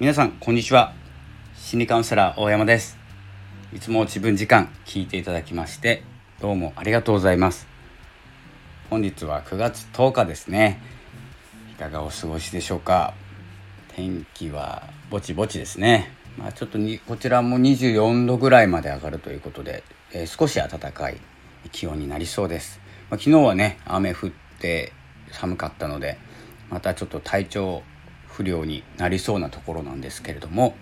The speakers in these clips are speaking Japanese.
皆さんこんにちは。心理カウンセラー大山です。いつも自分時間聞いていただきましてどうもありがとうございます。本日は9月10日ですね。いかがお過ごしでしょうか。天気はぼちぼちですね。まあ、ちょっとにこちらも24度ぐらいまで上がるということで、えー、少し暖かい気温になりそうです、まあ、昨日はね雨降って寒かったのでまたちょっと体調不良になりそうなところなんですけれども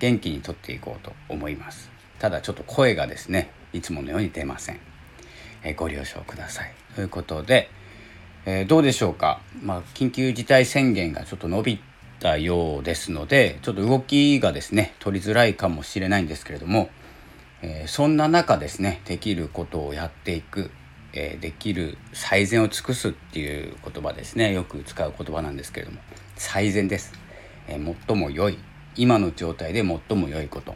元気にとっていこうと思います。ただちょっと声がですねいつものように出ません、え、ご了承ください。ということで、えー、どうでしょうか、まあ、緊急事態宣言がちょっと伸びたようですのでちょっと動きがですね取りづらいかもしれないんですけれども、えー、そんな中ですねできることをやっていく、え、できる最善を尽くすっていう言葉ですねよく使う言葉なんですけれども最善です、えー、最も良い今の状態で最も良いこと、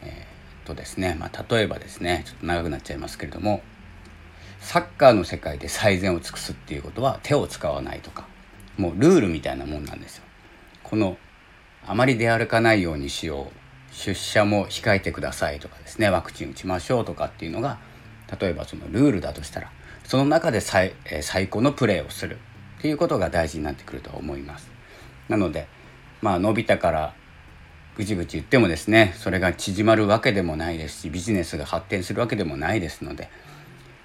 えー、とですね、まあ、例えばですねちょっと長くなっちゃいますけれどもサッカーの世界で最善を尽くすっていうことは手を使わないとかもうルールみたいなもんなんですよ。このあまり出歩かないようにしよう出社も控えてくださいとかですねワクチン打ちましょうとかっていうのが例えばそのルールだとしたらその中で最,、え最高のプレーをするっていうことが大事になってくると思います。なのでまあ伸びたからぐちぐち言ってもですねそれが縮まるわけでもないですしビジネスが発展するわけでもないですので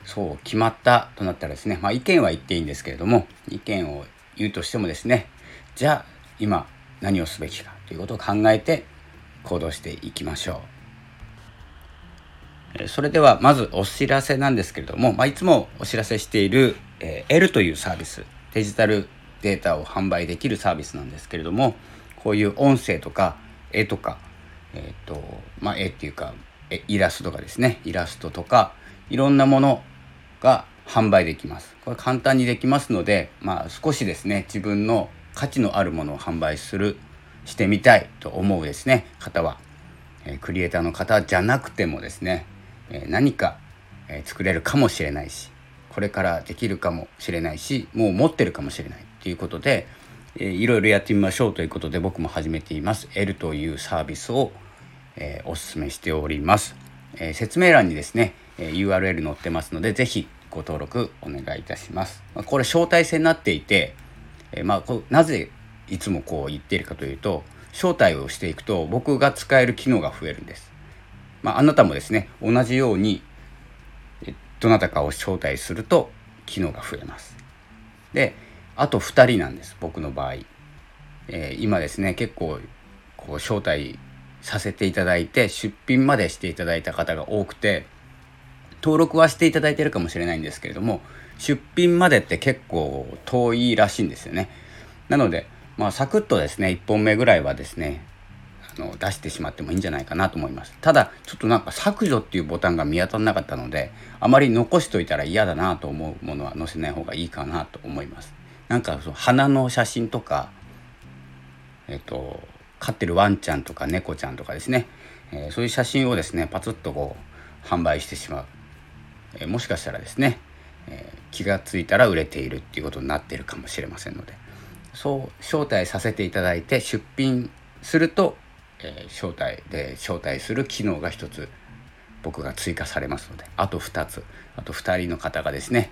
そう決まったとなったらですねまあ意見は言っていいんですけれども意見を言うとしてもですねじゃあ今何をすべきかということを考えて行動していきましょう。それではまずお知らせなんですけれども、まあ、いつもお知らせしている、えー、L というサービスデジタルデータを販売できるサービスなんですけれどもこういう音声とか絵とか、えーとまあ、絵っていうかイラストとかですね。イラストとかいろんなものが販売できます。これ簡単にできますので、まあ、少しですね自分の価値のあるものを販売するしてみたいと思うですね。方は、えクリエイターの方じゃなくてもですね、え何か、え作れるかもしれないしこれからできるかもしれないしもう持ってるかもしれない。ということで、えー、いろいろやってみましょうということで僕も始めています L というサービスを、えー、おすすめしております、えー、説明欄にですね、え URL 載ってますので是非ご登録お願いいたします、ま、これ招待制になっていて、えまあこなぜいつもこう言っているかというと招待をしていくと僕が使える機能が増えるんです。まあ、あなたもですね同じようにどなたかを招待すると機能が増えます。であと2人なんです僕の場合。えー、今ですね結構こう招待させていただいて出品までしていただいた方が多くて登録はしていただいてるかもしれないんですけれども出品までって結構遠いらしいんですよね。なのでまあサクッとですね1本目ぐらいはですねあの出してしまってもいいんじゃないかなと思いますただちょっとなんか削除っていうボタンが見当たらなかったのであまり残しといたら嫌だなと思うものは載せない方がいいかなと思いますなんかその花の写真とかえっと飼ってるワンちゃんとか猫ちゃんとかですね、えー、そういう写真をですねパツッとこう販売してしまう、えー、もしかしたらですね、えー、気が付いたら売れているっていうことになってるかもしれませんので。そう招待させていただいて出品すると、えー、招待で招待する機能が1つ僕が追加されますのであと2つ。あと2人の方がですね、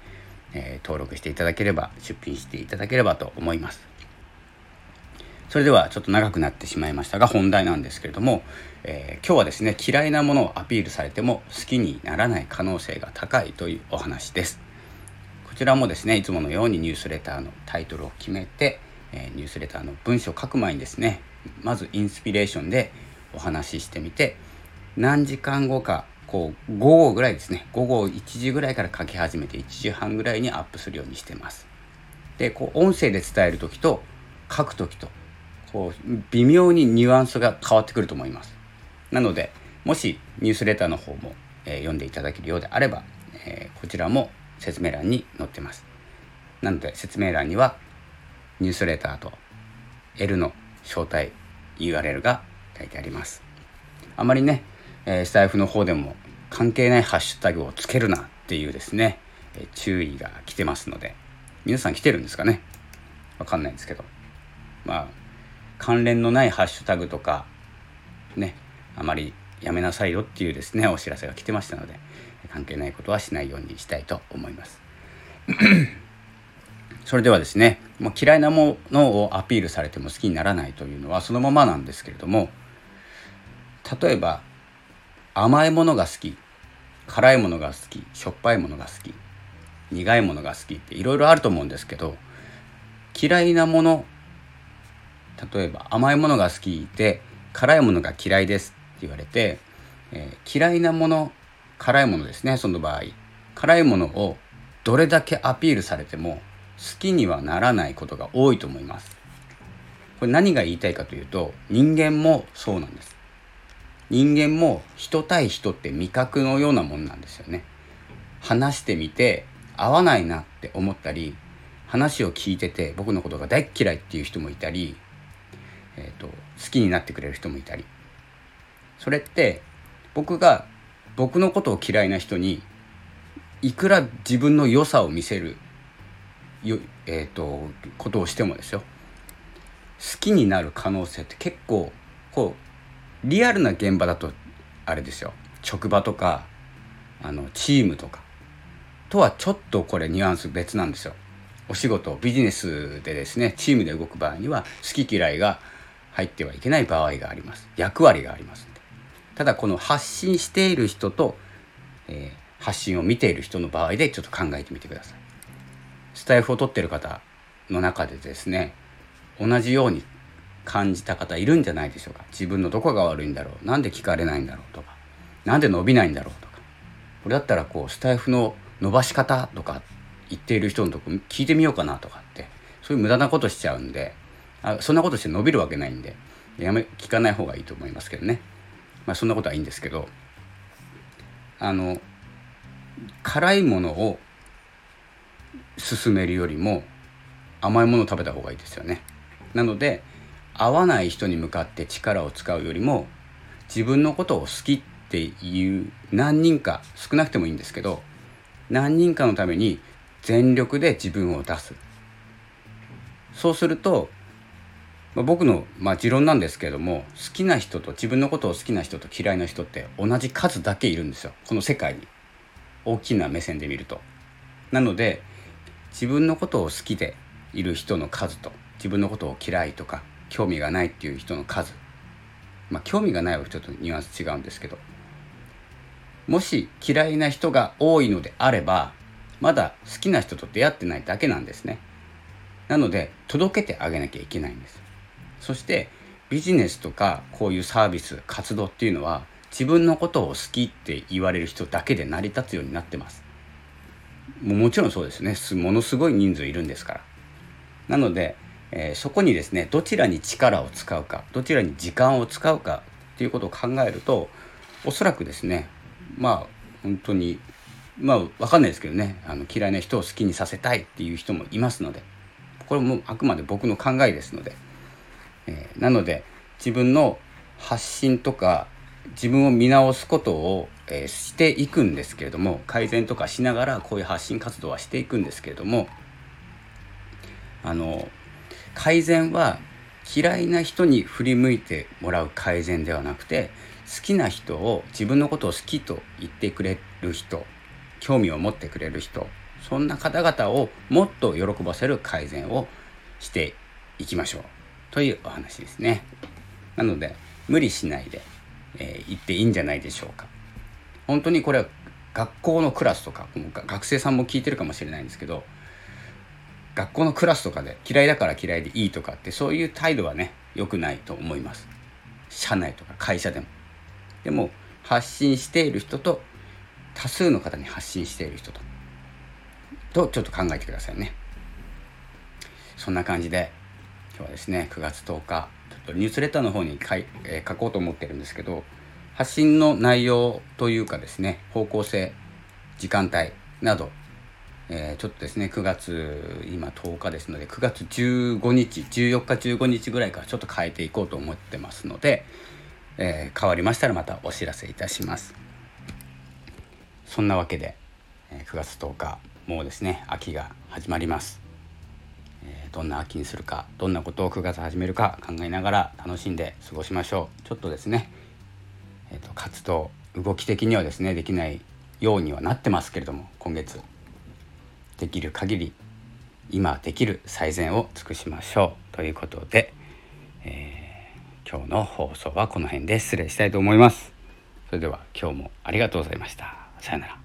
えー、登録していただければ出品していただければと思います。それではちょっと長くなってしまいましたが本題なんですけれども、えー、今日はですね嫌いなものをアピールされても好きにならない可能性が高いというお話です。こちらもですねいつものようにニュースレターのタイトルを決めてえー、ニュースレターの文章を書く前にですねまずインスピレーションでお話ししてみて何時間後かこう午後ぐらいですね。午後1時ぐらいから書き始めて1時半ぐらいにアップするようにしてます。でこう音声で伝える時と書く時とこう微妙にニュアンスが変わってくると思います。なのでもしニュースレターの方も、えー、読んでいただけるようであれば、えー、こちらも説明欄に載ってます。なので説明欄にはニュースレターと L の招待 URL が書いてあります。あまりね、えー、スタイフの方でも関係ないハッシュタグをつけるなっていうですね、え、注意が来てますので皆さん来てるんですかね？わかんないんですけど。まあ関連のないハッシュタグとかねあまりやめなさいよっていうですねお知らせが来てましたので関係ないことはしないようにしたいと思います。それではですねもう嫌いなものをアピールされても好きにならないというのはそのままなんですけれども例えば甘いものが好き辛いものが好きしょっぱいものが好き苦いものが好きっていろいろあると思うんですけど嫌いなもの例えば甘いものが好きで辛いものが嫌いですって言われて、えー、嫌いなもの辛いものですねその場合。辛いものをどれだけアピールされても好きにはならないことが多いと思います。これ何が言いたいかというと人間もそうなんです。人間も人対人って味覚のようなもんなんですよね。話してみて合わないなって思ったり話を聞いてて僕のことが大っ嫌いっていう人もいたり、えーと、好きになってくれる人もいたり。それって僕が僕のことを嫌いな人にいくら自分の良さを見せるよ、えーと、ことをしてもですよ。好きになる可能性って結構こうリアルな現場だとあれですよ。職場とかあのチームとか。とはちょっとこれニュアンス別なんですよ。お仕事ビジネスでですねチームで動く場合には好き嫌いが入ってはいけない場合があります。役割がありますただこの発信している人と、えー、発信を見ている人の場合でちょっと考えてみてください。スタイフを取ってる方の中でですね同じように感じた方いるんじゃないでしょうか。自分のどこが悪いんだろう。なんで聞かれないんだろうとか。なんで伸びないんだろうとか。これだったらこうスタイフの伸ばし方とか言っている人のとこ聞いてみようかなとかってそういう無駄なことしちゃうんであそんなことして伸びるわけないんでやめ聞かない方がいいと思いますけどね。まあそんなことはいいんですけどあの辛いものを進めるよりも甘いものを食べた方がいいですよね。なので合わない人に向かって力を使うよりも自分のことを好きっていう何人か少なくてもいいんですけど何人かのために全力で自分を出す。そうすると、まあ、僕の、まあ、持論なんですけれども好きな人と自分のことを好きな人と嫌いな人って同じ数だけいるんですよ。この世界に。大きな目線で見ると。なので自分のことを好きでいる人の数と自分のことを嫌いとか興味がないっていう人の数。まあ興味がないはちょっとニュアンス違うんですけど。もし嫌いな人が多いのであればまだ好きな人と出会ってないだけなんですね。なので届けてあげなきゃいけないんです。そしてビジネスとかこういうサービス活動っていうのは自分のことを好きって言われる人だけで成り立つようになってます。ももちろんそうですね。ものすごい人数いるんですから。なので、えー、そこにですねどちらに力を使うかどちらに時間を使うかっていうことを考えるとおそらくですねまあ本当にまあ分かんないですけどねあの嫌いな人を好きにさせたいっていう人もいますのでこれもあくまで僕の考えですので、えー、なので自分の発信とか自分を見直すことを、えー、していくんですけれども改善とかしながらこういう発信活動はしていくんですけれどもあの改善は嫌いな人に振り向いてもらう改善ではなくて好きな人を自分のことを好きと言ってくれる人興味を持ってくれる人そんな方々をもっと喜ばせる改善をしていきましょう。というお話ですね。なので無理しないで、えー、言っていいんじゃないでしょうか。本当にこれは学校のクラスとか学生さんも聞いてるかもしれないんですけど学校のクラスとかで嫌いだから嫌いでいいとかってそういう態度はね良くないと思います。社内とか会社でも。でも発信している人と多数の方に発信している人と。とちょっと考えてくださいね。そんな感じで今日はですね9月10日ちょっとニュースレターの方に書い、えー、書こうと思ってるんですけど発信の内容というかですね方向性時間帯など、えー、ちょっとですね9月今10日ですので9月15日14日15日ぐらいからちょっと変えていこうと思ってますのでえー、変わりましたらまたお知らせいたします。そんなわけで、えー、9月10日もうですね秋が始まります、えどんな秋にするかどんなことを9月始めるか考えながら楽しんで過ごしましょう。ちょっとですね、えーと、活動動き的にはですねできないようにはなってますけれども今月。できる限り今できる最善を尽くしましょうということで、えー、今日の放送はこの辺で失礼したいと思います。それでは今日もありがとうございました。さよなら。